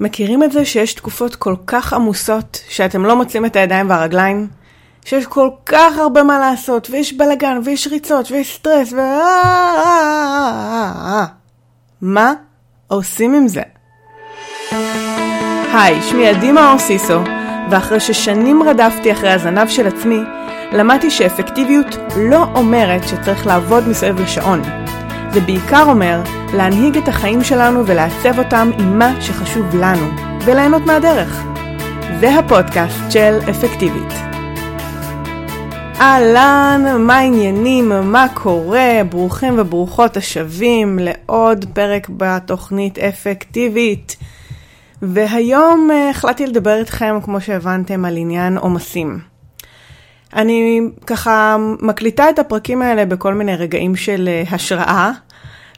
מכירים את זה שיש תקופות כל כך עמוסות, שאתם לא מוצאים את הידיים והרגליים? שיש כל כך הרבה מה לעשות, ויש בלאגן, ויש ריצות, ויש סטרס, ו... מה עושים עם זה? היי, שמי עדי מאור סיסו, ואחרי ששנים רדפתי אחרי הזנב של עצמי, למדתי שאפקטיביות לא אומרת שצריך לעבוד מסביב לשעון. זה בעיקר אומר להנהיג את החיים שלנו ולעצב אותם עם מה שחשוב לנו, וליהנות מהדרך. זה הפודקאסט של אפקטיבית. אהלן, מה העניינים, מה קורה, ברוכים וברוכות השבים לעוד פרק בתוכנית אפקטיבית. והיום אה, החלטתי לדבר איתכם, כמו שהבנתם, על עניין עומסים. אני ככה מקליטה את הפרקים האלה בכל מיני רגעים של אה, השראה,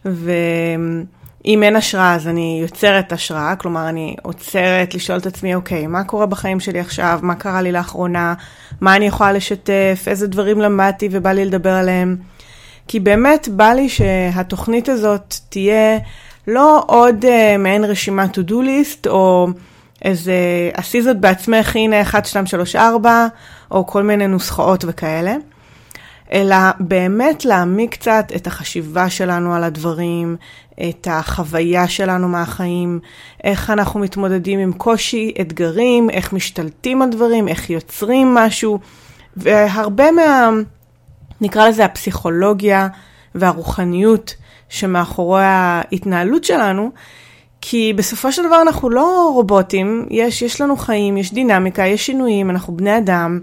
ואם אין השראה אז אני יוצרת השראה, כלומר אני עוצרת לשאול את עצמי, אוקיי, מה קורה בחיים שלי עכשיו, מה קרה לי לאחרונה, מה אני יכולה לשתף, איזה דברים למדתי ובא לי לדבר עליהם. כי באמת בא לי שהתוכנית הזאת תהיה לא עוד uh, מעין רשימת to-do list, או איזה עשי זאת בעצמך, הנה 1, 2, 3, 4, או כל מיני נוסחאות וכאלה. אלא באמת להעמיק קצת את החשיבה שלנו על הדברים, את החוויה שלנו מהחיים, איך אנחנו מתמודדים עם קושי, אתגרים, איך משתלטים על דברים, איך יוצרים משהו, והרבה מה, נקרא לזה הפסיכולוגיה והרוחניות שמאחורי ההתנהלות שלנו, כי בסופו של דבר אנחנו לא רובוטים, יש, יש לנו חיים, יש דינמיקה, יש שינויים, אנחנו בני אדם.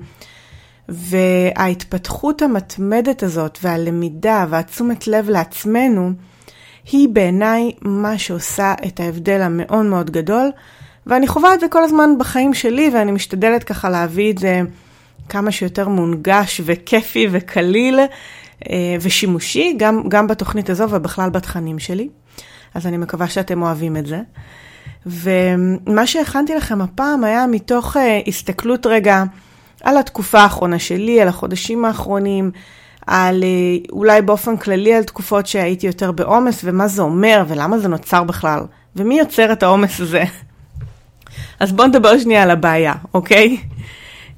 וההתפתחות המתמדת הזאת והלמידה והתשומת לב לעצמנו, היא בעיניי מה שעושה את ההבדל המאוד מאוד גדול, ואני חווה את זה כל הזמן בחיים שלי, ואני משתדלת ככה להביא את זה כמה שיותר מונגש וכיפי וקליל אה, ושימושי, גם, גם בתוכנית הזו ובכלל בתכנים שלי. אז אני מקווה שאתם אוהבים את זה. ומה שהכנתי לכם הפעם היה מתוך אה, הסתכלות רגע על התקופה האחרונה שלי, על החודשים האחרונים, על אה, אולי באופן כללי על תקופות שהייתי יותר בעומס, ומה זה אומר, ולמה זה נוצר בכלל, ומי יוצר את העומס הזה. אז בואו נדבר שנייה על הבעיה, אוקיי?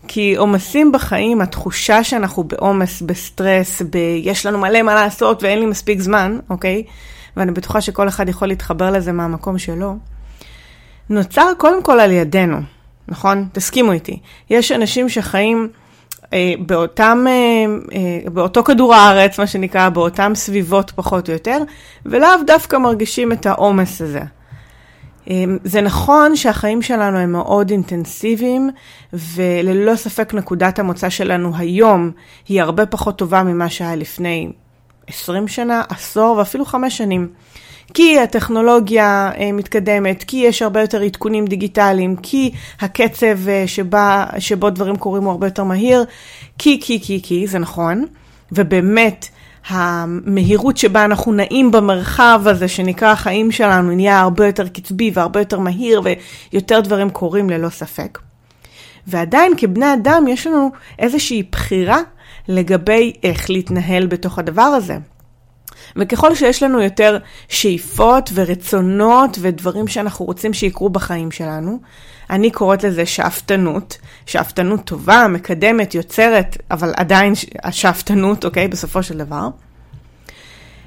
כי עומסים בחיים, התחושה שאנחנו בעומס, בסטרס, ב... יש לנו מלא מה לעשות ואין לי מספיק זמן, אוקיי? ואני בטוחה שכל אחד יכול להתחבר לזה מהמקום שלו, נוצר קודם כל על ידינו. נכון? תסכימו איתי. יש אנשים שחיים אה, באותם, אה, אה, באותו כדור הארץ, מה שנקרא, באותם סביבות פחות או יותר, ולאו דווקא מרגישים את העומס הזה. אה, זה נכון שהחיים שלנו הם מאוד אינטנסיביים, וללא ספק נקודת המוצא שלנו היום היא הרבה פחות טובה ממה שהיה לפני 20 שנה, עשור ואפילו 5 שנים. כי הטכנולוגיה אה, מתקדמת, כי יש הרבה יותר עדכונים דיגיטליים, כי הקצב אה, שבה, שבו דברים קורים הוא הרבה יותר מהיר, כי, כי, כי, כי, זה נכון, ובאמת, המהירות שבה אנחנו נעים במרחב הזה שנקרא החיים שלנו נהיה הרבה יותר קצבי והרבה יותר מהיר ויותר דברים קורים ללא ספק. ועדיין כבני אדם יש לנו איזושהי בחירה לגבי איך להתנהל בתוך הדבר הזה. וככל שיש לנו יותר שאיפות ורצונות ודברים שאנחנו רוצים שיקרו בחיים שלנו, אני קוראת לזה שאפתנות, שאפתנות טובה, מקדמת, יוצרת, אבל עדיין השאפתנות, אוקיי, בסופו של דבר,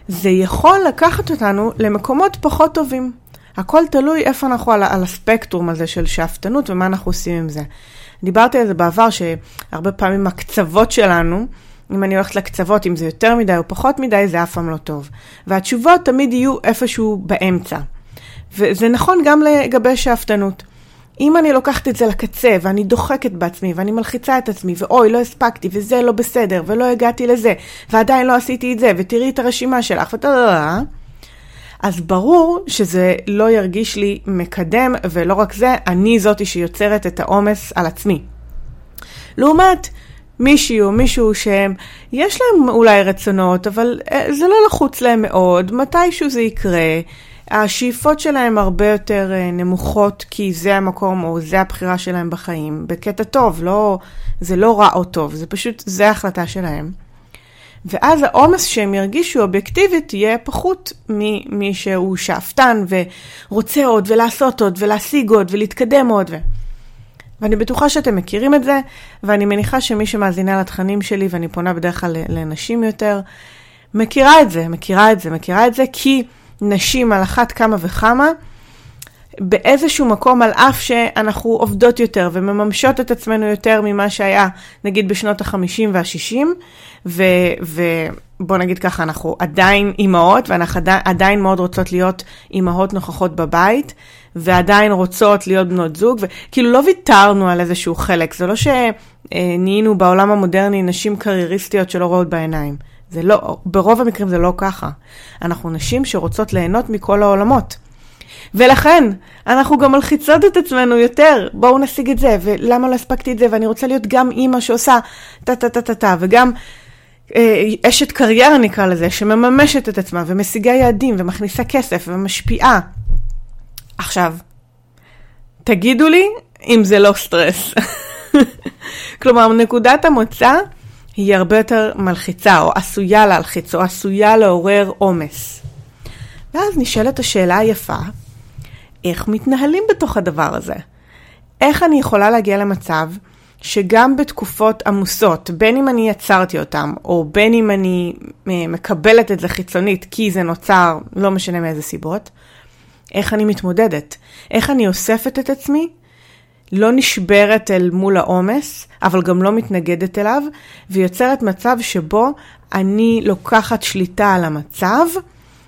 זה יכול לקחת אותנו למקומות פחות טובים. הכל תלוי איפה אנחנו על, על הספקטרום הזה של שאפתנות ומה אנחנו עושים עם זה. דיברתי על זה בעבר, שהרבה פעמים הקצוות שלנו, אם אני הולכת לקצוות, אם זה יותר מדי או פחות מדי, זה אף פעם לא טוב. והתשובות תמיד יהיו איפשהו באמצע. וזה נכון גם לגבי שאפתנות. אם אני לוקחת את זה לקצה, ואני דוחקת בעצמי, ואני מלחיצה את עצמי, ואוי, לא הספקתי, וזה לא בסדר, ולא הגעתי לזה, ועדיין לא עשיתי את זה, ותראי את הרשימה שלך, ואתה... אז ברור שזה לא ירגיש לי מקדם, ולא רק זה, אני זאתי שיוצרת את העומס על עצמי. לעומת מישהי או מישהו שהם, יש להם אולי רצונות, אבל אה, זה לא לחוץ להם מאוד, מתישהו זה יקרה. השאיפות שלהם הרבה יותר אה, נמוכות, כי זה המקום או זה הבחירה שלהם בחיים, בקטע טוב, לא, זה לא רע או טוב, זה פשוט, זה ההחלטה שלהם. ואז העומס שהם ירגישו אובייקטיבית יהיה פחות ממי שהוא שאפתן ורוצה עוד ולעשות עוד ולהשיג עוד ולהתקדם עוד. ו... ואני בטוחה שאתם מכירים את זה, ואני מניחה שמי שמאזינה לתכנים שלי, ואני פונה בדרך כלל לנשים יותר, מכירה את זה, מכירה את זה, מכירה את זה, כי נשים על אחת כמה וכמה, באיזשהו מקום, על אף שאנחנו עובדות יותר ומממשות את עצמנו יותר ממה שהיה, נגיד בשנות ה-50 וה-60, ובוא נגיד ככה, אנחנו עדיין אימהות, ואנחנו עדיין מאוד רוצות להיות אימהות נוכחות בבית, ועדיין רוצות להיות בנות זוג, וכאילו לא ויתרנו על איזשהו חלק, זה לא שנהיינו בעולם המודרני נשים קרייריסטיות שלא רואות בעיניים. זה לא, ברוב המקרים זה לא ככה. אנחנו נשים שרוצות ליהנות מכל העולמות. ולכן, אנחנו גם מלחיצות את עצמנו יותר, בואו נשיג את זה, ולמה לא הספקתי את זה, ואני רוצה להיות גם אימא שעושה טה-טה-טה-טה, וגם אה, אשת קריירה נקרא לזה, שמממשת את עצמה, ומשיגה יעדים, ומכניסה כסף, ומשפיעה. עכשיו, תגידו לי אם זה לא סטרס. כלומר, נקודת המוצא היא הרבה יותר מלחיצה, או עשויה להלחיץ, או עשויה לעורר עומס. ואז נשאלת השאלה היפה, איך מתנהלים בתוך הדבר הזה? איך אני יכולה להגיע למצב שגם בתקופות עמוסות, בין אם אני יצרתי אותם, או בין אם אני אה, מקבלת את זה חיצונית כי זה נוצר, לא משנה מאיזה סיבות, איך אני מתמודדת? איך אני אוספת את עצמי? לא נשברת אל מול העומס, אבל גם לא מתנגדת אליו, ויוצרת מצב שבו אני לוקחת שליטה על המצב,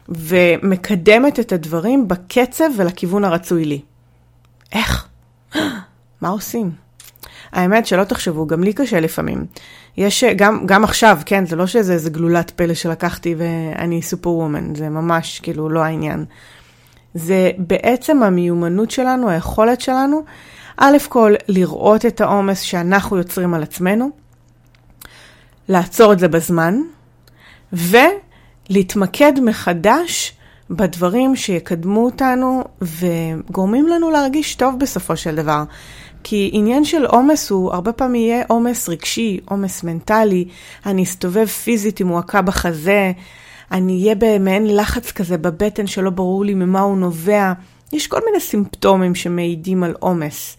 ומקדמת את הדברים בקצב ולכיוון הרצוי לי. איך? מה עושים? האמת שלא תחשבו, גם לי קשה לפעמים. יש, גם, גם עכשיו, כן, זה לא שזה איזה גלולת פלא שלקחתי ואני סופר וומן, זה ממש כאילו לא העניין. זה בעצם המיומנות שלנו, היכולת שלנו, א' כל לראות את העומס שאנחנו יוצרים על עצמנו, לעצור את זה בזמן, ולהתמקד מחדש בדברים שיקדמו אותנו וגורמים לנו להרגיש טוב בסופו של דבר. כי עניין של עומס הוא הרבה פעמים יהיה עומס רגשי, עומס מנטלי, אני אסתובב פיזית עם מועקה בחזה, אני אהיה במעין לחץ כזה בבטן שלא ברור לי ממה הוא נובע. יש כל מיני סימפטומים שמעידים על עומס.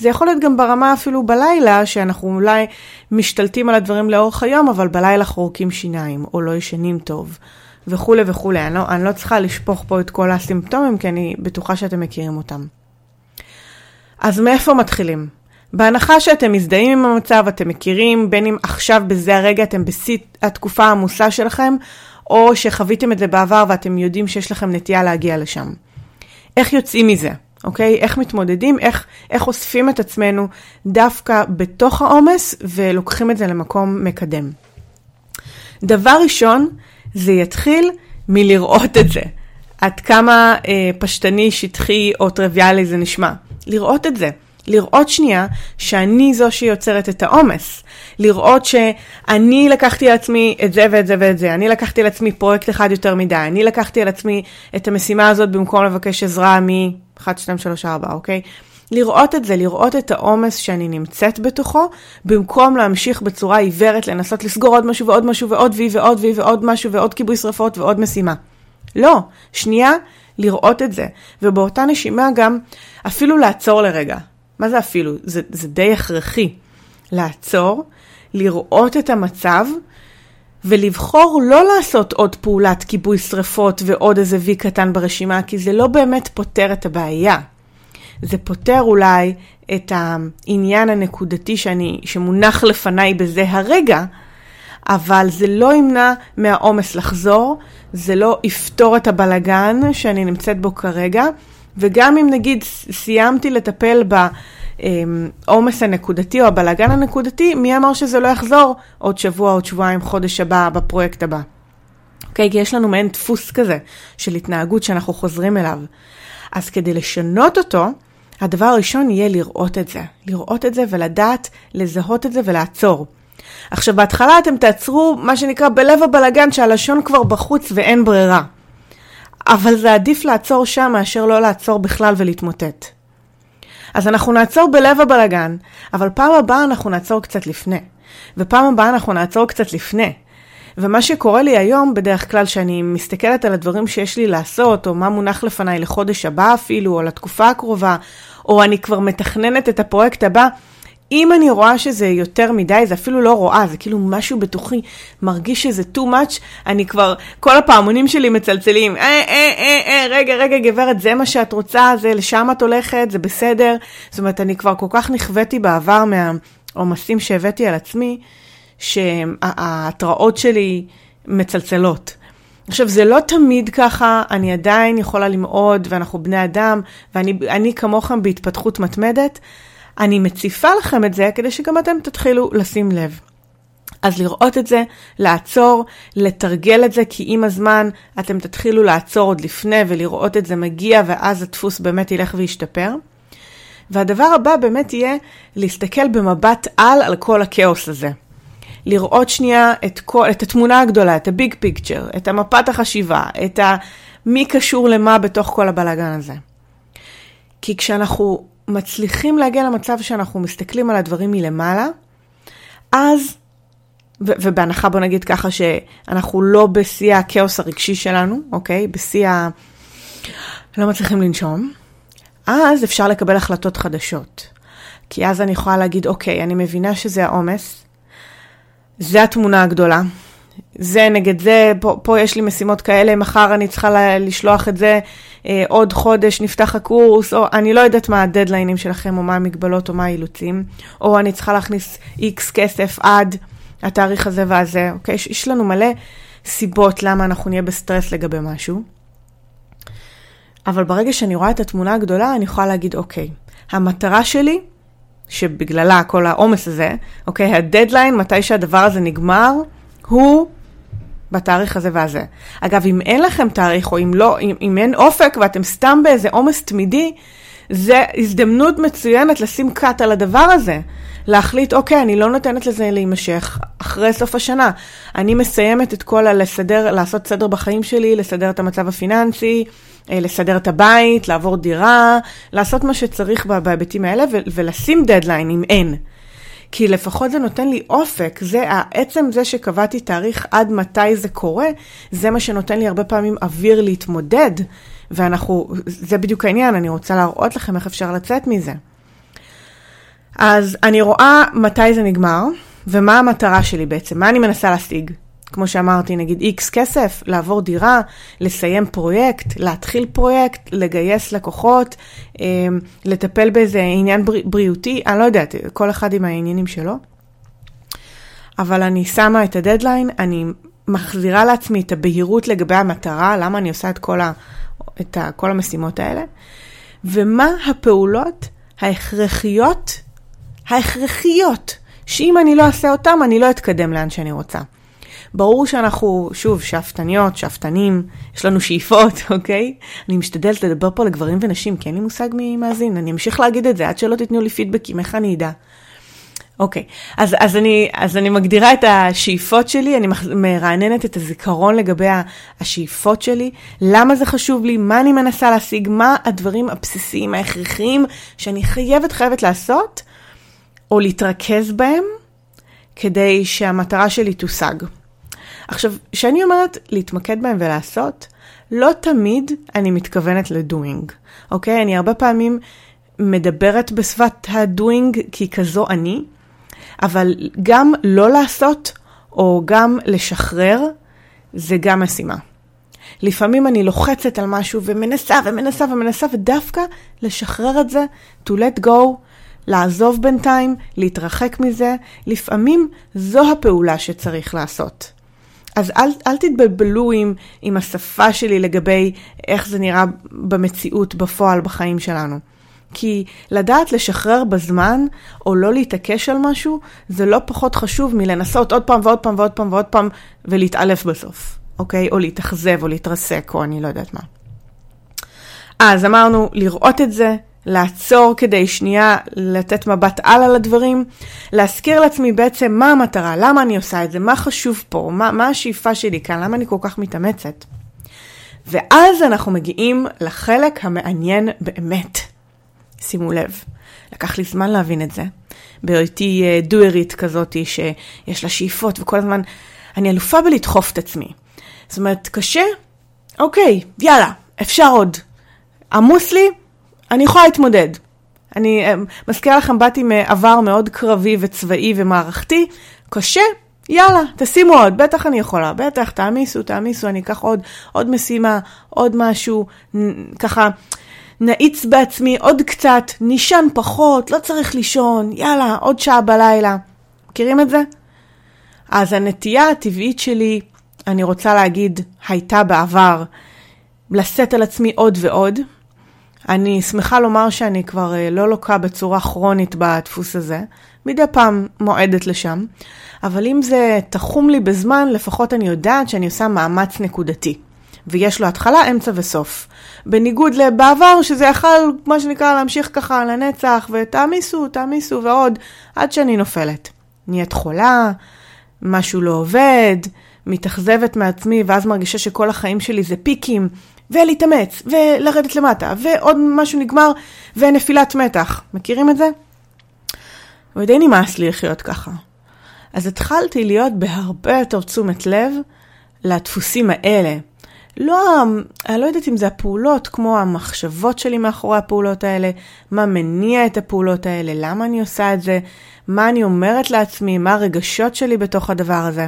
זה יכול להיות גם ברמה אפילו בלילה, שאנחנו אולי משתלטים על הדברים לאורך היום, אבל בלילה חורקים שיניים, או לא ישנים טוב, וכולי וכולי. אני לא, אני לא צריכה לשפוך פה את כל הסימפטומים, כי אני בטוחה שאתם מכירים אותם. אז מאיפה מתחילים? בהנחה שאתם מזדהים עם המצב, אתם מכירים, בין אם עכשיו בזה הרגע אתם בשיא התקופה העמוסה שלכם, או שחוויתם את זה בעבר ואתם יודעים שיש לכם נטייה להגיע לשם. איך יוצאים מזה, אוקיי? איך מתמודדים, איך, איך אוספים את עצמנו דווקא בתוך העומס ולוקחים את זה למקום מקדם. דבר ראשון, זה יתחיל מלראות את זה. עד כמה אה, פשטני, שטחי או טריוויאלי זה נשמע. לראות את זה. לראות שנייה שאני זו שיוצרת את העומס. לראות שאני לקחתי על עצמי את זה ואת זה ואת זה. אני לקחתי על עצמי פרויקט אחד יותר מדי. אני לקחתי על עצמי את המשימה הזאת במקום לבקש עזרה מ-1, 2, 3, 4, אוקיי? לראות את זה, לראות את העומס שאני נמצאת בתוכו, במקום להמשיך בצורה עיוורת לנסות לסגור עוד משהו ועוד משהו ועוד וי ועוד וי ועוד משהו ועוד כיבוי שרפות ועוד משימה. לא, שנייה, לראות את זה. ובאותה נשימה גם אפילו לעצור לרגע. מה זה אפילו? זה, זה די הכרחי. לעצור, לראות את המצב, ולבחור לא לעשות עוד פעולת כיבוי שרפות ועוד איזה וי קטן ברשימה, כי זה לא באמת פותר את הבעיה. זה פותר אולי את העניין הנקודתי שאני, שמונח לפניי בזה הרגע, אבל זה לא ימנע מהעומס לחזור, זה לא יפתור את הבלגן שאני נמצאת בו כרגע, וגם אם נגיד סיימתי לטפל בעומס הנקודתי או הבלגן הנקודתי, מי אמר שזה לא יחזור עוד שבוע, עוד שבועיים, חודש הבא, בפרויקט הבא. אוקיי? Okay, כי יש לנו מעין דפוס כזה של התנהגות שאנחנו חוזרים אליו. אז כדי לשנות אותו, הדבר הראשון יהיה לראות את זה. לראות את זה ולדעת לזהות את זה ולעצור. עכשיו, בהתחלה אתם תעצרו, מה שנקרא, בלב הבלגן שהלשון כבר בחוץ ואין ברירה. אבל זה עדיף לעצור שם מאשר לא לעצור בכלל ולהתמוטט. אז אנחנו נעצור בלב הבלגן, אבל פעם הבאה אנחנו נעצור קצת לפני. ופעם הבאה אנחנו נעצור קצת לפני. ומה שקורה לי היום, בדרך כלל, שאני מסתכלת על הדברים שיש לי לעשות, או מה מונח לפניי לחודש הבא אפילו, או לתקופה הקרובה, או אני כבר מתכננת את הפרויקט הבא, אם אני רואה שזה יותר מדי, זה אפילו לא רואה, זה כאילו משהו בתוכי מרגיש שזה too much, אני כבר, כל הפעמונים שלי מצלצלים, אה, אה, אה, אה, רגע, רגע, גברת, זה מה שאת רוצה, זה לשם את הולכת, זה בסדר. זאת אומרת, אני כבר כל כך נכוויתי בעבר מהעומסים שהבאתי על עצמי, שההתראות שלי מצלצלות. עכשיו, זה לא תמיד ככה, אני עדיין יכולה למעוד, ואנחנו בני אדם, ואני כמוכם בהתפתחות מתמדת. אני מציפה לכם את זה כדי שגם אתם תתחילו לשים לב. אז לראות את זה, לעצור, לתרגל את זה, כי עם הזמן אתם תתחילו לעצור עוד לפני ולראות את זה מגיע, ואז הדפוס באמת ילך וישתפר. והדבר הבא באמת יהיה להסתכל במבט על על כל הכאוס הזה. לראות שנייה את, כל, את התמונה הגדולה, את הביג פיקצ'ר, את המפת החשיבה, את ה... מי קשור למה בתוך כל הבלאגן הזה. כי כשאנחנו מצליחים להגיע למצב שאנחנו מסתכלים על הדברים מלמעלה, אז, ו- ובהנחה בוא נגיד ככה שאנחנו לא בשיא הכאוס הרגשי שלנו, אוקיי? בשיא ה... לא מצליחים לנשום, אז אפשר לקבל החלטות חדשות. כי אז אני יכולה להגיד, אוקיי, אני מבינה שזה העומס, זה התמונה הגדולה, זה נגד זה, פה, פה יש לי משימות כאלה, מחר אני צריכה לשלוח את זה, אה, עוד חודש נפתח הקורס, או אני לא יודעת מה הדדליינים שלכם, או מה המגבלות, או מה האילוצים, או אני צריכה להכניס איקס כסף עד התאריך הזה והזה, אוקיי? יש, יש לנו מלא סיבות למה אנחנו נהיה בסטרס לגבי משהו. אבל ברגע שאני רואה את התמונה הגדולה, אני יכולה להגיד, אוקיי, המטרה שלי, שבגללה כל העומס הזה, אוקיי, הדדליין, מתי שהדבר הזה נגמר, הוא בתאריך הזה והזה. אגב, אם אין לכם תאריך, או אם לא, אם, אם אין אופק ואתם סתם באיזה עומס תמידי, זה הזדמנות מצוינת לשים cut על הדבר הזה. להחליט, אוקיי, אני לא נותנת לזה להימשך אחרי סוף השנה. אני מסיימת את כל הלסדר, לעשות סדר בחיים שלי, לסדר את המצב הפיננסי, אה, לסדר את הבית, לעבור דירה, לעשות מה שצריך בהיבטים האלה ולשים דדליין אם אין. כי לפחות זה נותן לי אופק, זה עצם זה שקבעתי תאריך עד מתי זה קורה, זה מה שנותן לי הרבה פעמים אוויר להתמודד, ואנחנו, זה בדיוק העניין, אני רוצה להראות לכם איך אפשר לצאת מזה. אז אני רואה מתי זה נגמר, ומה המטרה שלי בעצם, מה אני מנסה להשיג. כמו שאמרתי, נגיד איקס כסף, לעבור דירה, לסיים פרויקט, להתחיל פרויקט, לגייס לקוחות, אמ, לטפל באיזה עניין בריאותי, אני לא יודעת, כל אחד עם העניינים שלו. אבל אני שמה את הדדליין, אני מחזירה לעצמי את הבהירות לגבי המטרה, למה אני עושה את כל, ה, את ה, כל המשימות האלה, ומה הפעולות ההכרחיות, ההכרחיות, שאם אני לא אעשה אותן, אני לא אתקדם לאן שאני רוצה. ברור שאנחנו, שוב, שאפתניות, שאפתנים, יש לנו שאיפות, אוקיי? אני משתדלת לדבר פה לגברים ונשים, כי אין לי מושג מי מאזין, אני אמשיך להגיד את זה עד שלא תיתנו לי פידבקים, איך אני אדע? אוקיי, אז, אז, אני, אז אני מגדירה את השאיפות שלי, אני מרעננת את הזיכרון לגבי השאיפות שלי, למה זה חשוב לי, מה אני מנסה להשיג, מה הדברים הבסיסיים, ההכרחיים, שאני חייבת חייבת לעשות, או להתרכז בהם, כדי שהמטרה שלי תושג. עכשיו, כשאני אומרת להתמקד בהם ולעשות, לא תמיד אני מתכוונת לדוינג, אוקיי? אני הרבה פעמים מדברת בשפת הדוינג כי כזו אני, אבל גם לא לעשות או גם לשחרר זה גם משימה. לפעמים אני לוחצת על משהו ומנסה ומנסה ומנסה, ודווקא לשחרר את זה, to let go, לעזוב בינתיים, להתרחק מזה, לפעמים זו הפעולה שצריך לעשות. אז אל, אל תתבלבלו עם, עם השפה שלי לגבי איך זה נראה במציאות, בפועל, בחיים שלנו. כי לדעת לשחרר בזמן, או לא להתעקש על משהו, זה לא פחות חשוב מלנסות עוד פעם ועוד פעם ועוד פעם ועוד פעם, ולהתעלף בסוף, אוקיי? או להתאכזב, או להתרסק, או אני לא יודעת מה. אז אמרנו, לראות את זה, לעצור כדי שנייה לתת מבט על על הדברים, להזכיר לעצמי בעצם מה המטרה, למה אני עושה את זה, מה חשוב פה, מה, מה השאיפה שלי כאן, למה אני כל כך מתאמצת. ואז אנחנו מגיעים לחלק המעניין באמת. שימו לב, לקח לי זמן להבין את זה. בהיותי דוארית כזאת שיש לה שאיפות וכל הזמן אני אלופה בלדחוף את עצמי. זאת אומרת, קשה? אוקיי, יאללה, אפשר עוד. עמוס לי? אני יכולה להתמודד. אני אה, מזכירה לכם, באתי מעבר מאוד קרבי וצבאי ומערכתי, קשה? יאללה, תשימו עוד, בטח אני יכולה, בטח, תעמיסו, תעמיסו, אני אקח עוד, עוד משימה, עוד משהו, ככה, נאיץ בעצמי עוד קצת, נישן פחות, לא צריך לישון, יאללה, עוד שעה בלילה. מכירים את זה? אז הנטייה הטבעית שלי, אני רוצה להגיד, הייתה בעבר לשאת על עצמי עוד ועוד. אני שמחה לומר שאני כבר אה, לא לוקה בצורה כרונית בדפוס הזה, מדי פעם מועדת לשם, אבל אם זה תחום לי בזמן, לפחות אני יודעת שאני עושה מאמץ נקודתי. ויש לו התחלה, אמצע וסוף. בניגוד לבעבר, שזה יכל, מה שנקרא, להמשיך ככה לנצח, ותעמיסו, תעמיסו ועוד, עד שאני נופלת. נהיית חולה, משהו לא עובד, מתאכזבת מעצמי, ואז מרגישה שכל החיים שלי זה פיקים, ולהתאמץ, ולרדת למטה, ועוד משהו נגמר, ונפילת מתח. מכירים את זה? ודי נמאס לי לחיות ככה. אז התחלתי להיות בהרבה יותר תשומת לב לדפוסים האלה. לא, אני לא יודעת אם זה הפעולות, כמו המחשבות שלי מאחורי הפעולות האלה, מה מניע את הפעולות האלה, למה אני עושה את זה, מה אני אומרת לעצמי, מה הרגשות שלי בתוך הדבר הזה.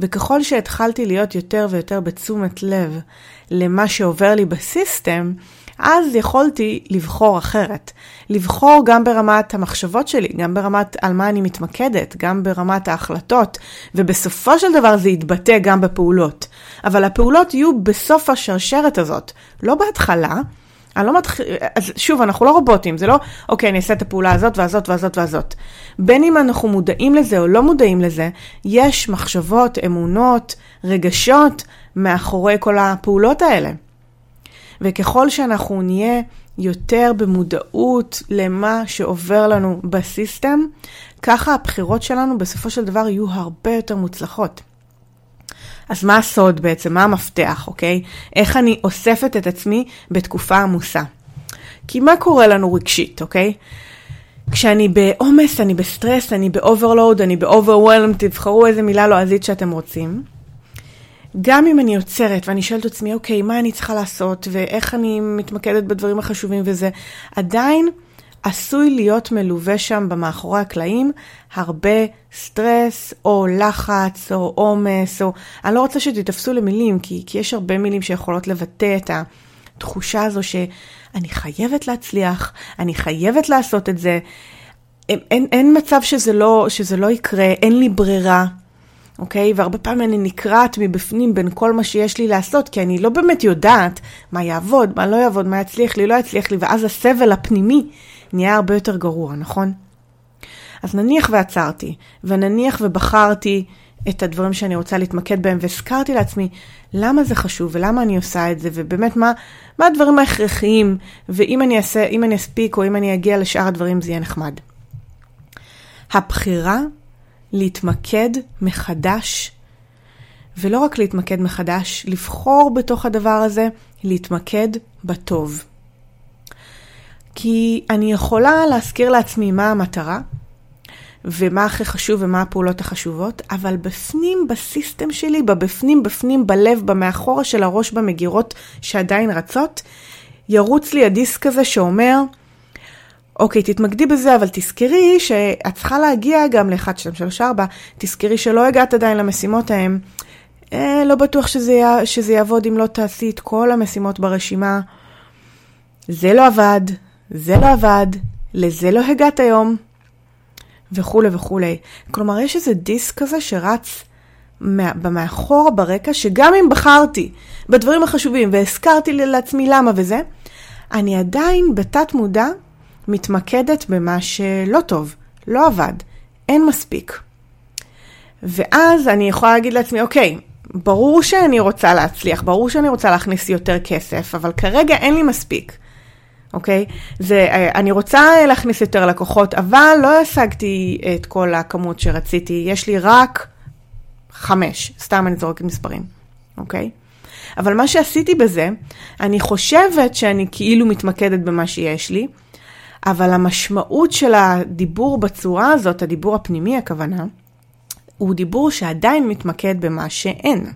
וככל שהתחלתי להיות יותר ויותר בתשומת לב למה שעובר לי בסיסטם, אז יכולתי לבחור אחרת. לבחור גם ברמת המחשבות שלי, גם ברמת על מה אני מתמקדת, גם ברמת ההחלטות, ובסופו של דבר זה יתבטא גם בפעולות. אבל הפעולות יהיו בסוף השרשרת הזאת, לא בהתחלה. אני לא מתחיל, אז שוב, אנחנו לא רובוטים, זה לא, אוקיי, אני אעשה את הפעולה הזאת והזאת והזאת והזאת. בין אם אנחנו מודעים לזה או לא מודעים לזה, יש מחשבות, אמונות, רגשות מאחורי כל הפעולות האלה. וככל שאנחנו נהיה יותר במודעות למה שעובר לנו בסיסטם, ככה הבחירות שלנו בסופו של דבר יהיו הרבה יותר מוצלחות. אז מה הסוד בעצם? מה המפתח, אוקיי? איך אני אוספת את עצמי בתקופה עמוסה? כי מה קורה לנו רגשית, אוקיי? כשאני בעומס, אני בסטרס, אני ב overload, אני ב overwhelm, תבחרו איזה מילה לועזית שאתם רוצים. גם אם אני עוצרת ואני שואלת את עצמי, אוקיי, מה אני צריכה לעשות, ואיך אני מתמקדת בדברים החשובים וזה, עדיין עשוי להיות מלווה שם במאחורי הקלעים הרבה סטרס, או לחץ, או עומס, או... אני לא רוצה שתתפסו למילים, כי, כי יש הרבה מילים שיכולות לבטא את התחושה הזו שאני חייבת להצליח, אני חייבת לעשות את זה. אין, אין, אין מצב שזה לא, שזה לא יקרה, אין לי ברירה. אוקיי? והרבה פעמים אני נקרעת מבפנים בין כל מה שיש לי לעשות, כי אני לא באמת יודעת מה יעבוד, מה לא יעבוד, מה יצליח לי, לא יצליח לי, ואז הסבל הפנימי נהיה הרבה יותר גרוע, נכון? אז נניח ועצרתי, ונניח ובחרתי את הדברים שאני רוצה להתמקד בהם, והזכרתי לעצמי למה זה חשוב ולמה אני עושה את זה, ובאמת מה, מה הדברים ההכרחיים, ואם אני אעשה, אני אספיק או אם אני אגיע לשאר הדברים זה יהיה נחמד. הבחירה להתמקד מחדש, ולא רק להתמקד מחדש, לבחור בתוך הדבר הזה, להתמקד בטוב. כי אני יכולה להזכיר לעצמי מה המטרה, ומה הכי חשוב ומה הפעולות החשובות, אבל בפנים, בסיסטם שלי, בבפנים, בפנים, בלב, במאחורה של הראש, במגירות שעדיין רצות, ירוץ לי הדיסק הזה שאומר, אוקיי, תתמקדי בזה, אבל תזכרי שאת צריכה להגיע גם ל-1, 2, 3, 4, תזכרי שלא הגעת עדיין למשימות ההם. אה, לא בטוח שזה, שזה יעבוד אם לא תעשי את כל המשימות ברשימה. זה לא עבד, זה לא עבד, לזה לא הגעת היום, וכולי וכולי. כלומר, יש איזה דיסק כזה שרץ מאחורה ברקע, שגם אם בחרתי בדברים החשובים והזכרתי לעצמי למה וזה, אני עדיין בתת מודע מתמקדת במה שלא טוב, לא עבד, אין מספיק. ואז אני יכולה להגיד לעצמי, אוקיי, ברור שאני רוצה להצליח, ברור שאני רוצה להכניס יותר כסף, אבל כרגע אין לי מספיק. אוקיי? זה, אני רוצה להכניס יותר לקוחות, אבל לא השגתי את כל הכמות שרציתי, יש לי רק חמש, סתם אני זורקת מספרים, אוקיי? אבל מה שעשיתי בזה, אני חושבת שאני כאילו מתמקדת במה שיש לי, אבל המשמעות של הדיבור בצורה הזאת, הדיבור הפנימי הכוונה, הוא דיבור שעדיין מתמקד במה שאין,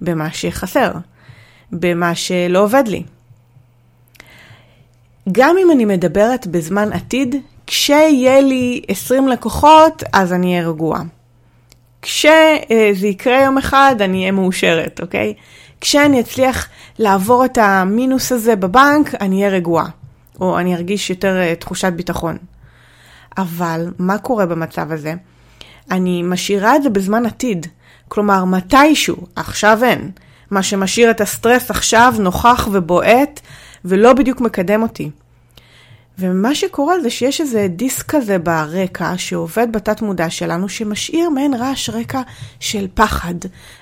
במה שחסר, במה שלא עובד לי. גם אם אני מדברת בזמן עתיד, כשיהיה לי 20 לקוחות, אז אני אהיה רגועה. כשזה יקרה יום אחד, אני אהיה מאושרת, אוקיי? כשאני אצליח לעבור את המינוס הזה בבנק, אני אהיה רגועה. או אני ארגיש יותר uh, תחושת ביטחון. אבל מה קורה במצב הזה? אני משאירה את זה בזמן עתיד. כלומר, מתישהו, עכשיו אין. מה שמשאיר את הסטרס עכשיו נוכח ובועט, ולא בדיוק מקדם אותי. ומה שקורה זה שיש איזה דיסק כזה ברקע שעובד בתת מודע שלנו שמשאיר מעין רעש רקע של פחד,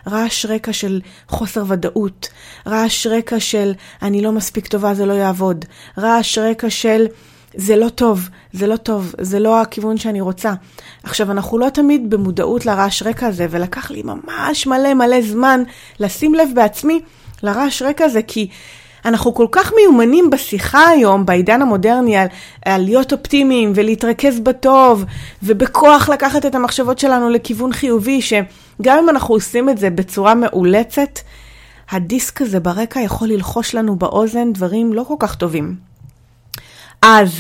רעש רקע של חוסר ודאות, רעש רקע של אני לא מספיק טובה זה לא יעבוד, רעש רקע של זה לא טוב, זה לא טוב, זה לא הכיוון שאני רוצה. עכשיו, אנחנו לא תמיד במודעות לרעש רקע הזה, ולקח לי ממש מלא מלא זמן לשים לב בעצמי לרעש רקע הזה, כי אנחנו כל כך מיומנים בשיחה היום, בעידן המודרני, על, על להיות אופטימיים ולהתרכז בטוב, ובכוח לקחת את המחשבות שלנו לכיוון חיובי, שגם אם אנחנו עושים את זה בצורה מאולצת, הדיסק הזה ברקע יכול ללחוש לנו באוזן דברים לא כל כך טובים. אז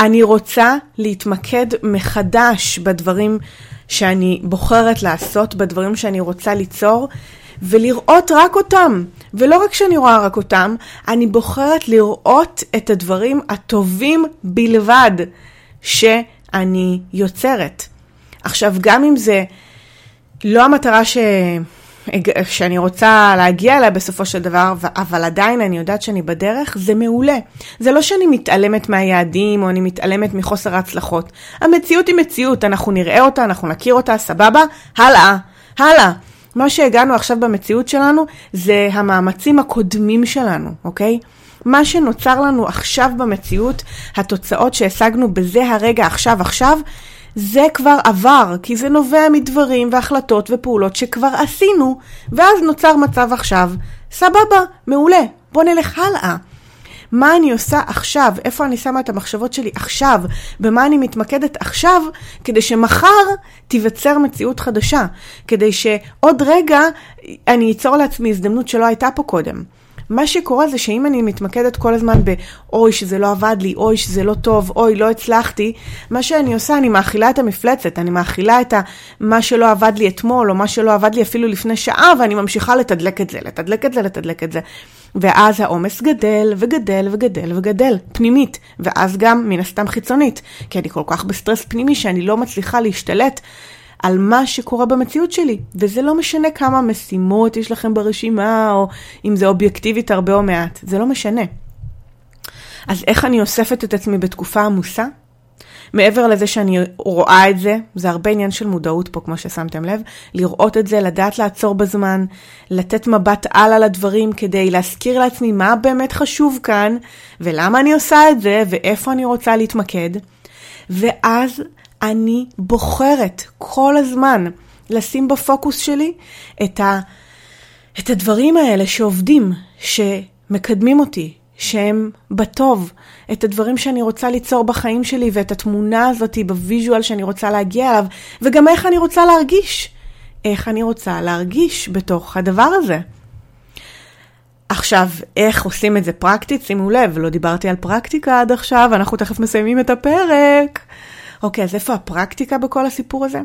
אני רוצה להתמקד מחדש בדברים שאני בוחרת לעשות, בדברים שאני רוצה ליצור, ולראות רק אותם. ולא רק שאני רואה רק אותם, אני בוחרת לראות את הדברים הטובים בלבד שאני יוצרת. עכשיו, גם אם זה לא המטרה ש... שאני רוצה להגיע אליה בסופו של דבר, אבל עדיין אני יודעת שאני בדרך, זה מעולה. זה לא שאני מתעלמת מהיעדים או אני מתעלמת מחוסר ההצלחות. המציאות היא מציאות, אנחנו נראה אותה, אנחנו נכיר אותה, סבבה? הלאה, הלאה. מה שהגענו עכשיו במציאות שלנו זה המאמצים הקודמים שלנו, אוקיי? מה שנוצר לנו עכשיו במציאות, התוצאות שהשגנו בזה הרגע עכשיו עכשיו, זה כבר עבר, כי זה נובע מדברים והחלטות ופעולות שכבר עשינו, ואז נוצר מצב עכשיו. סבבה, מעולה, בוא נלך הלאה. מה אני עושה עכשיו, איפה אני שמה את המחשבות שלי עכשיו, במה אני מתמקדת עכשיו, כדי שמחר תיווצר מציאות חדשה, כדי שעוד רגע אני אצור לעצמי הזדמנות שלא הייתה פה קודם. מה שקורה זה שאם אני מתמקדת כל הזמן ב"אוי, שזה לא עבד לי", "אוי, שזה לא טוב", "אוי, לא הצלחתי", מה שאני עושה, אני מאכילה את המפלצת, אני מאכילה את מה שלא עבד לי אתמול, או מה שלא עבד לי אפילו לפני שעה, ואני ממשיכה לתדלק את זה, לתדלק את זה, לתדלק את זה. ואז העומס גדל וגדל וגדל וגדל, פנימית, ואז גם מן הסתם חיצונית, כי אני כל כך בסטרס פנימי שאני לא מצליחה להשתלט על מה שקורה במציאות שלי, וזה לא משנה כמה משימות יש לכם ברשימה, או אם זה אובייקטיבית הרבה או מעט, זה לא משנה. אז איך אני אוספת את עצמי בתקופה עמוסה? מעבר לזה שאני רואה את זה, זה הרבה עניין של מודעות פה, כמו ששמתם לב, לראות את זה, לדעת לעצור בזמן, לתת מבט על על הדברים כדי להזכיר לעצמי מה באמת חשוב כאן, ולמה אני עושה את זה, ואיפה אני רוצה להתמקד. ואז אני בוחרת כל הזמן לשים בפוקוס שלי את, ה, את הדברים האלה שעובדים, שמקדמים אותי, שהם בטוב, את הדברים שאני רוצה ליצור בחיים שלי ואת התמונה הזאת ב visual שאני רוצה להגיע אליו, וגם איך אני רוצה להרגיש. איך אני רוצה להרגיש בתוך הדבר הזה. עכשיו, איך עושים את זה פרקטית? שימו לב, לא דיברתי על פרקטיקה עד עכשיו, אנחנו תכף מסיימים את הפרק. אוקיי, אז איפה הפרקטיקה בכל הסיפור הזה?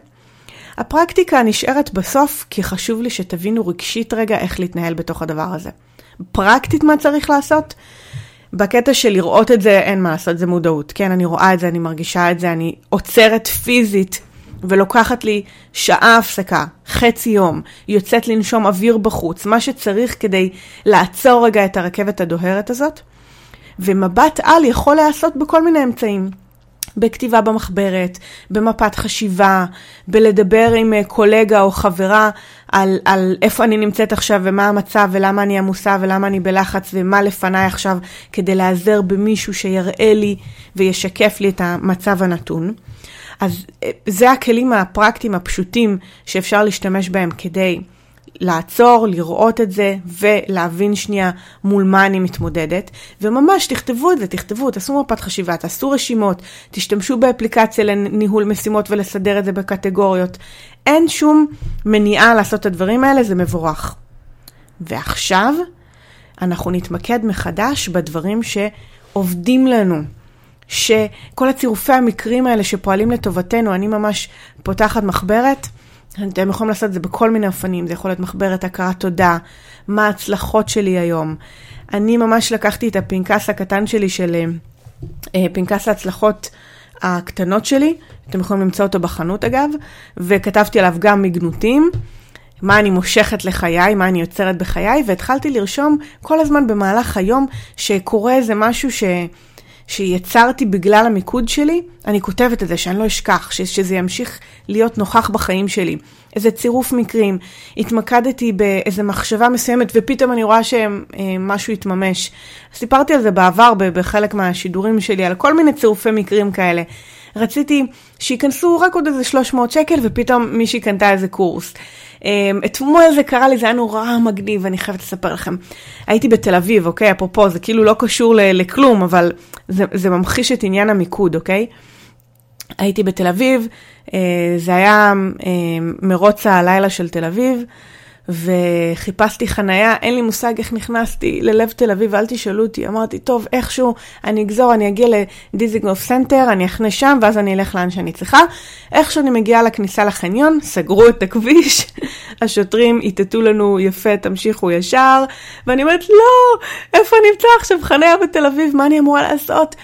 הפרקטיקה נשארת בסוף, כי חשוב לי שתבינו רגשית רגע איך להתנהל בתוך הדבר הזה. פרקטית מה צריך לעשות? בקטע של לראות את זה, אין מה לעשות, זה מודעות. כן, אני רואה את זה, אני מרגישה את זה, אני עוצרת פיזית ולוקחת לי שעה הפסקה, חצי יום, יוצאת לנשום אוויר בחוץ, מה שצריך כדי לעצור רגע את הרכבת הדוהרת הזאת. ומבט על יכול להיעשות בכל מיני אמצעים. בכתיבה במחברת, במפת חשיבה, בלדבר עם אה, קולגה או חברה על, על איפה אני נמצאת עכשיו ומה המצב ולמה אני עמוסה ולמה אני בלחץ ומה לפניי עכשיו כדי להיעזר במישהו שיראה לי וישקף לי את המצב הנתון. אז אה, זה הכלים הפרקטיים הפשוטים שאפשר להשתמש בהם כדי לעצור, לראות את זה ולהבין שנייה מול מה אני מתמודדת. וממש תכתבו את זה, תכתבו, תעשו מפת חשיבה, תעשו רשימות, תשתמשו באפליקציה לניהול משימות ולסדר את זה בקטגוריות. אין שום מניעה לעשות את הדברים האלה, זה מבורך. ועכשיו אנחנו נתמקד מחדש בדברים שעובדים לנו. שכל הצירופי המקרים האלה שפועלים לטובתנו, אני ממש פותחת מחברת, אתם יכולים לעשות את זה בכל מיני אופנים, זה יכול להיות מחברת הכרת תודה, מה ההצלחות שלי היום. אני ממש לקחתי את הפנקס הקטן שלי של אה, פנקס ההצלחות הקטנות שלי, אתם יכולים למצוא אותו בחנות אגב, וכתבתי עליו גם מגנותים. מה אני מושכת לחיי, מה אני יוצרת בחיי, והתחלתי לרשום כל הזמן במהלך היום שקורה איזה משהו ש... שיצרתי בגלל המיקוד שלי, אני כותבת את זה, שאני לא אשכח, ש- שזה ימשיך להיות נוכח בחיים שלי. איזה צירוף מקרים, התמקדתי באיזה מחשבה מסוימת ופתאום אני רואה שמשהו התממש. סיפרתי על זה בעבר בחלק מהשידורים שלי, על כל מיני צירופי מקרים כאלה. רציתי שייכנסו רק עוד איזה 300 שקל ופתאום מישהי קנתה איזה קורס. אמ, אתמול זה קרה לי, זה היה נורא מגניב, אני חייבת לספר לכם. הייתי בתל אביב, אוקיי? אפרופו, זה כאילו לא קשור לכלום, אבל זה, זה ממחיש את עניין המיקוד, אוקיי? הייתי בתל אביב, אה, זה היה אה, מרוץ הלילה של תל אביב. וחיפשתי חנייה, אין לי מושג איך נכנסתי ללב תל אביב, אל תשאלו אותי. אמרתי, טוב, איכשהו אני אגזור, אני אגיע לדיזינגוף סנטר, אני אחנה שם, ואז אני אלך לאן שאני צריכה. איך שאני מגיעה לכניסה לחניון, סגרו את הכביש, השוטרים איתתו לנו, יפה, תמשיכו ישר, ואני אומרת, לא, איפה נמצא עכשיו חניה בתל אביב, מה אני אמורה לעשות?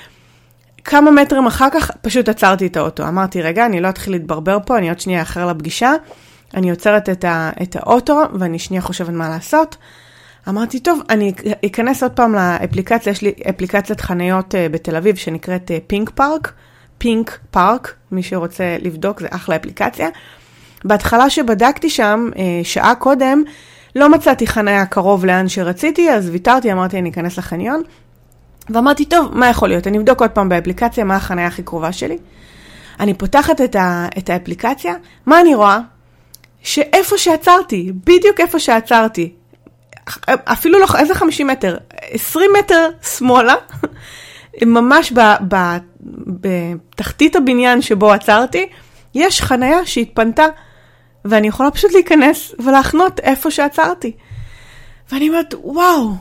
כמה מטרים אחר כך פשוט עצרתי את האוטו. אמרתי, רגע, אני לא אתחיל להתברבר פה, אני עוד שנייה אחר לפגישה. אני עוצרת את, ה, את האוטו ואני שנייה חושבת מה לעשות. אמרתי, טוב, אני אכנס עוד פעם לאפליקציה, יש לי אפליקציית חניות uh, בתל אביב שנקראת פינק פארק, פינק פארק, מי שרוצה לבדוק, זה אחלה אפליקציה. בהתחלה שבדקתי שם, uh, שעה קודם, לא מצאתי חניה קרוב לאן שרציתי, אז ויתרתי, אמרתי, אני אכנס לחניון. ואמרתי, טוב, מה יכול להיות? אני אבדוק עוד פעם באפליקציה מה החניה הכי קרובה שלי. אני פותחת את, ה, את האפליקציה, מה אני רואה? שאיפה שעצרתי, בדיוק איפה שעצרתי, אפילו לא, איזה 50 מטר? 20 מטר שמאלה, ממש ב, ב, בתחתית הבניין שבו עצרתי, יש חניה שהתפנתה, ואני יכולה פשוט להיכנס ולהחנות איפה שעצרתי. ואני אומרת, וואו,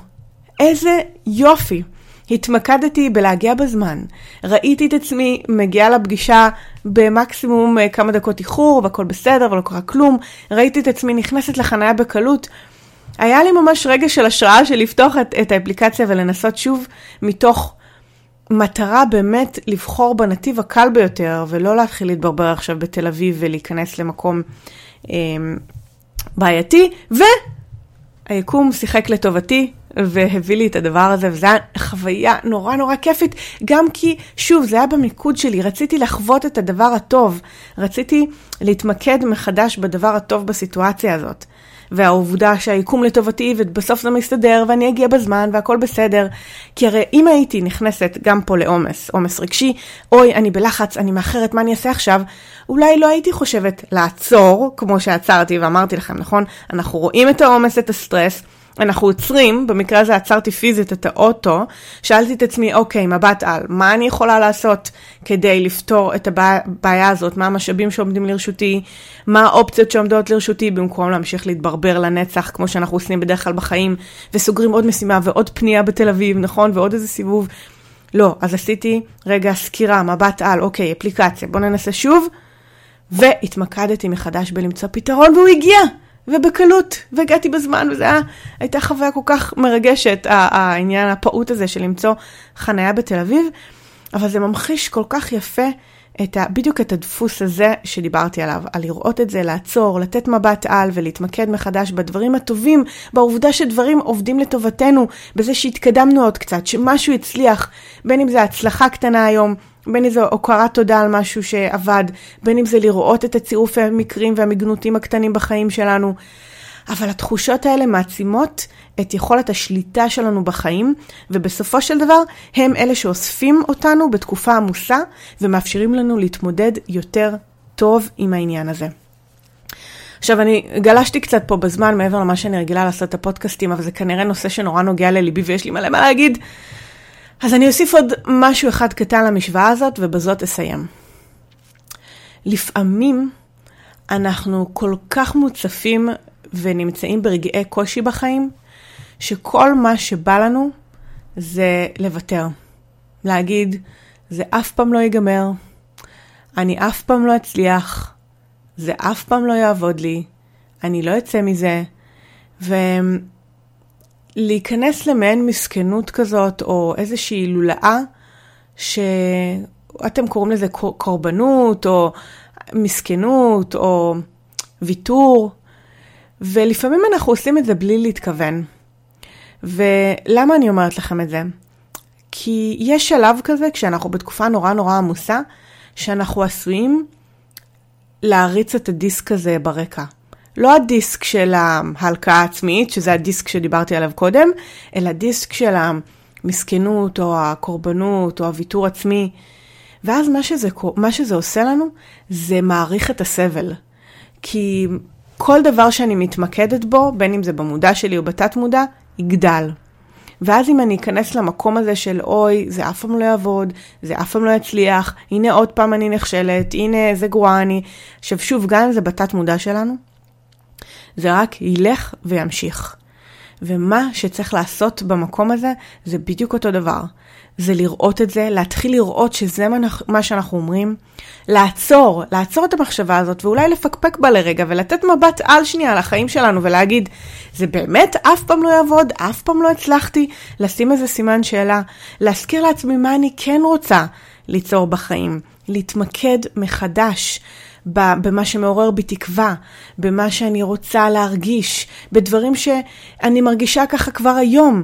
איזה יופי. התמקדתי בלהגיע בזמן. ראיתי את עצמי מגיעה לפגישה במקסימום אה, כמה דקות איחור והכל בסדר ולא קרה כלום. ראיתי את עצמי נכנסת לחניה בקלות. היה לי ממש רגע של השראה של לפתוח את, את האפליקציה ולנסות שוב מתוך מטרה באמת לבחור בנתיב הקל ביותר ולא להתחיל להתברבר עכשיו בתל אביב ולהיכנס למקום אה, בעייתי. והיקום שיחק לטובתי, והביא לי את הדבר הזה, וזו הייתה חוויה נורא נורא כיפית, גם כי, שוב, זה היה במיקוד שלי, רציתי לחוות את הדבר הטוב, רציתי להתמקד מחדש בדבר הטוב בסיטואציה הזאת. והעובדה שהיקום לטובתי ובסוף זה מסתדר ואני אגיע בזמן והכל בסדר. כי הרי אם הייתי נכנסת גם פה לעומס, עומס רגשי, אוי, אני בלחץ, אני מאחרת, מה אני אעשה עכשיו? אולי לא הייתי חושבת לעצור, כמו שעצרתי ואמרתי לכם, נכון? אנחנו רואים את העומס, את הסטרס. אנחנו עוצרים, במקרה הזה עצרתי פיזית את האוטו, שאלתי את עצמי, אוקיי, מבט על, מה אני יכולה לעשות כדי לפתור את הבעיה הזאת, מה המשאבים שעומדים לרשותי, מה האופציות שעומדות לרשותי, במקום להמשיך להתברבר לנצח, כמו שאנחנו עושים בדרך כלל בחיים, וסוגרים עוד משימה ועוד פנייה בתל אביב, נכון? ועוד איזה סיבוב. לא, אז עשיתי רגע סקירה, מבט על, אוקיי, אפליקציה, בוא ננסה שוב, והתמקדתי מחדש בלמצוא פתרון, והוא הגיע. ובקלות, והגעתי בזמן, וזו הייתה חוויה כל כך מרגשת, העניין הפעוט הזה של למצוא חניה בתל אביב, אבל זה ממחיש כל כך יפה את ה, בדיוק את הדפוס הזה שדיברתי עליו, על לראות את זה, לעצור, לתת מבט על ולהתמקד מחדש בדברים הטובים, בעובדה שדברים עובדים לטובתנו, בזה שהתקדמנו עוד קצת, שמשהו הצליח, בין אם זה הצלחה קטנה היום, בין אם זה הוקרת תודה על משהו שעבד, בין אם זה לראות את הצירופי המקרים והמגנותים הקטנים בחיים שלנו. אבל התחושות האלה מעצימות את יכולת השליטה שלנו בחיים, ובסופו של דבר הם אלה שאוספים אותנו בתקופה עמוסה ומאפשרים לנו להתמודד יותר טוב עם העניין הזה. עכשיו, אני גלשתי קצת פה בזמן מעבר למה שאני רגילה לעשות את הפודקאסטים, אבל זה כנראה נושא שנורא נוגע לליבי ויש לי מלא מה להגיד. אז אני אוסיף עוד משהו אחד קטן למשוואה הזאת, ובזאת אסיים. לפעמים אנחנו כל כך מוצפים ונמצאים ברגעי קושי בחיים, שכל מה שבא לנו זה לוותר. להגיד, זה אף פעם לא ייגמר, אני אף פעם לא אצליח, זה אף פעם לא יעבוד לי, אני לא אצא מזה, ולהיכנס למעין מסכנות כזאת, או איזושהי לולאה, שאתם קוראים לזה קורבנות, או מסכנות, או ויתור, ולפעמים אנחנו עושים את זה בלי להתכוון. ולמה אני אומרת לכם את זה? כי יש שלב כזה, כשאנחנו בתקופה נורא נורא עמוסה, שאנחנו עשויים להריץ את הדיסק הזה ברקע. לא הדיסק של ההלקאה העצמית, שזה הדיסק שדיברתי עליו קודם, אלא דיסק של המסכנות או הקורבנות או הוויתור עצמי. ואז מה שזה, מה שזה עושה לנו, זה מעריך את הסבל. כי כל דבר שאני מתמקדת בו, בין אם זה במודע שלי או בתת מודע, יגדל. ואז אם אני אכנס למקום הזה של אוי, זה אף פעם לא יעבוד, זה אף פעם לא יצליח, הנה עוד פעם אני נכשלת, הנה איזה גרועה אני. עכשיו שוב, גם אם זה בתת מודע שלנו, זה רק ילך וימשיך. ומה שצריך לעשות במקום הזה, זה בדיוק אותו דבר. זה לראות את זה, להתחיל לראות שזה מה שאנחנו אומרים, לעצור, לעצור את המחשבה הזאת ואולי לפקפק בה לרגע ולתת מבט על שנייה על החיים שלנו ולהגיד, זה באמת אף פעם לא יעבוד, אף פעם לא הצלחתי, לשים איזה סימן שאלה, להזכיר לעצמי מה אני כן רוצה ליצור בחיים, להתמקד מחדש. במה שמעורר בי תקווה, במה שאני רוצה להרגיש, בדברים שאני מרגישה ככה כבר היום,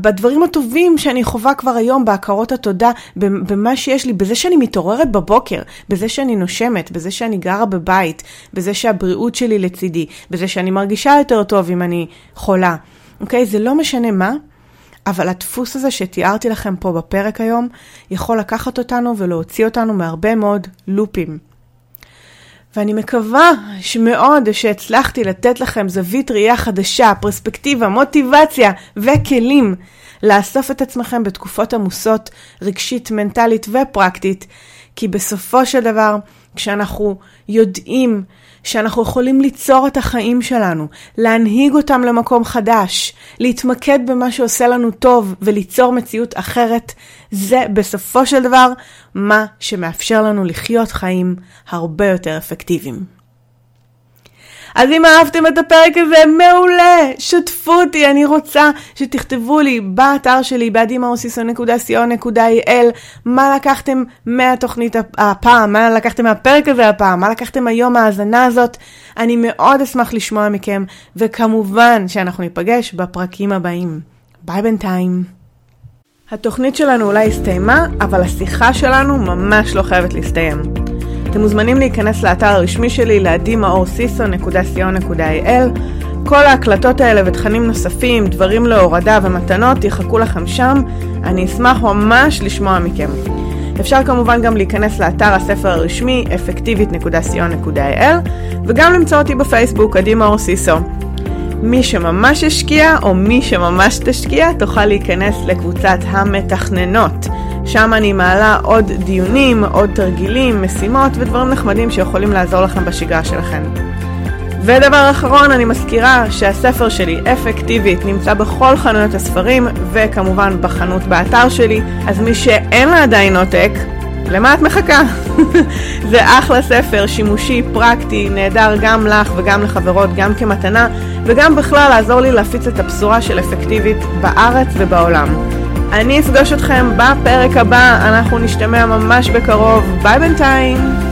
בדברים הטובים שאני חווה כבר היום, בהכרות התודה, במה שיש לי, בזה שאני מתעוררת בבוקר, בזה שאני נושמת, בזה שאני גרה בבית, בזה שהבריאות שלי לצידי, בזה שאני מרגישה יותר טוב אם אני חולה. אוקיי? זה לא משנה מה. אבל הדפוס הזה שתיארתי לכם פה בפרק היום, יכול לקחת אותנו ולהוציא אותנו מהרבה מאוד לופים. ואני מקווה שמאוד שהצלחתי לתת לכם זווית ראייה חדשה, פרספקטיבה, מוטיבציה וכלים לאסוף את עצמכם בתקופות עמוסות רגשית, מנטלית ופרקטית, כי בסופו של דבר, כשאנחנו יודעים שאנחנו יכולים ליצור את החיים שלנו, להנהיג אותם למקום חדש, להתמקד במה שעושה לנו טוב וליצור מציאות אחרת, זה בסופו של דבר מה שמאפשר לנו לחיות חיים הרבה יותר אפקטיביים. אז אם אהבתם את הפרק הזה, מעולה, שתפו אותי, אני רוצה שתכתבו לי באתר שלי, באדימאוסיסון.co.il, מה לקחתם מהתוכנית הפעם, מה לקחתם מהפרק הזה הפעם, מה לקחתם היום מההאזנה הזאת. אני מאוד אשמח לשמוע מכם, וכמובן שאנחנו ניפגש בפרקים הבאים. ביי בינתיים. התוכנית שלנו אולי הסתיימה, אבל השיחה שלנו ממש לא חייבת להסתיים. אתם מוזמנים להיכנס לאתר הרשמי שלי, להדימאורסיסו.co.il. כל ההקלטות האלה ותכנים נוספים, דברים להורדה ומתנות יחכו לכם שם. אני אשמח ממש לשמוע מכם. אפשר כמובן גם להיכנס לאתר הספר הרשמי, אפקטיבית.co.il, וגם למצוא אותי בפייסבוק, עדי מאור סיסו. מי שממש השקיע, או מי שממש תשקיע, תוכל להיכנס לקבוצת המתכננות. שם אני מעלה עוד דיונים, עוד תרגילים, משימות ודברים נחמדים שיכולים לעזור לכם בשגרה שלכם. ודבר אחרון, אני מזכירה שהספר שלי, אפקטיבית, נמצא בכל חנויות הספרים, וכמובן בחנות באתר שלי, אז מי שאין לה עדיין עותק, למה את מחכה? זה אחלה ספר, שימושי, פרקטי, נהדר גם לך וגם לחברות, גם כמתנה, וגם בכלל לעזור לי להפיץ את הבשורה של אפקטיבית בארץ ובעולם. אני אפגוש אתכם בפרק הבא, אנחנו נשתמע ממש בקרוב. ביי בינתיים!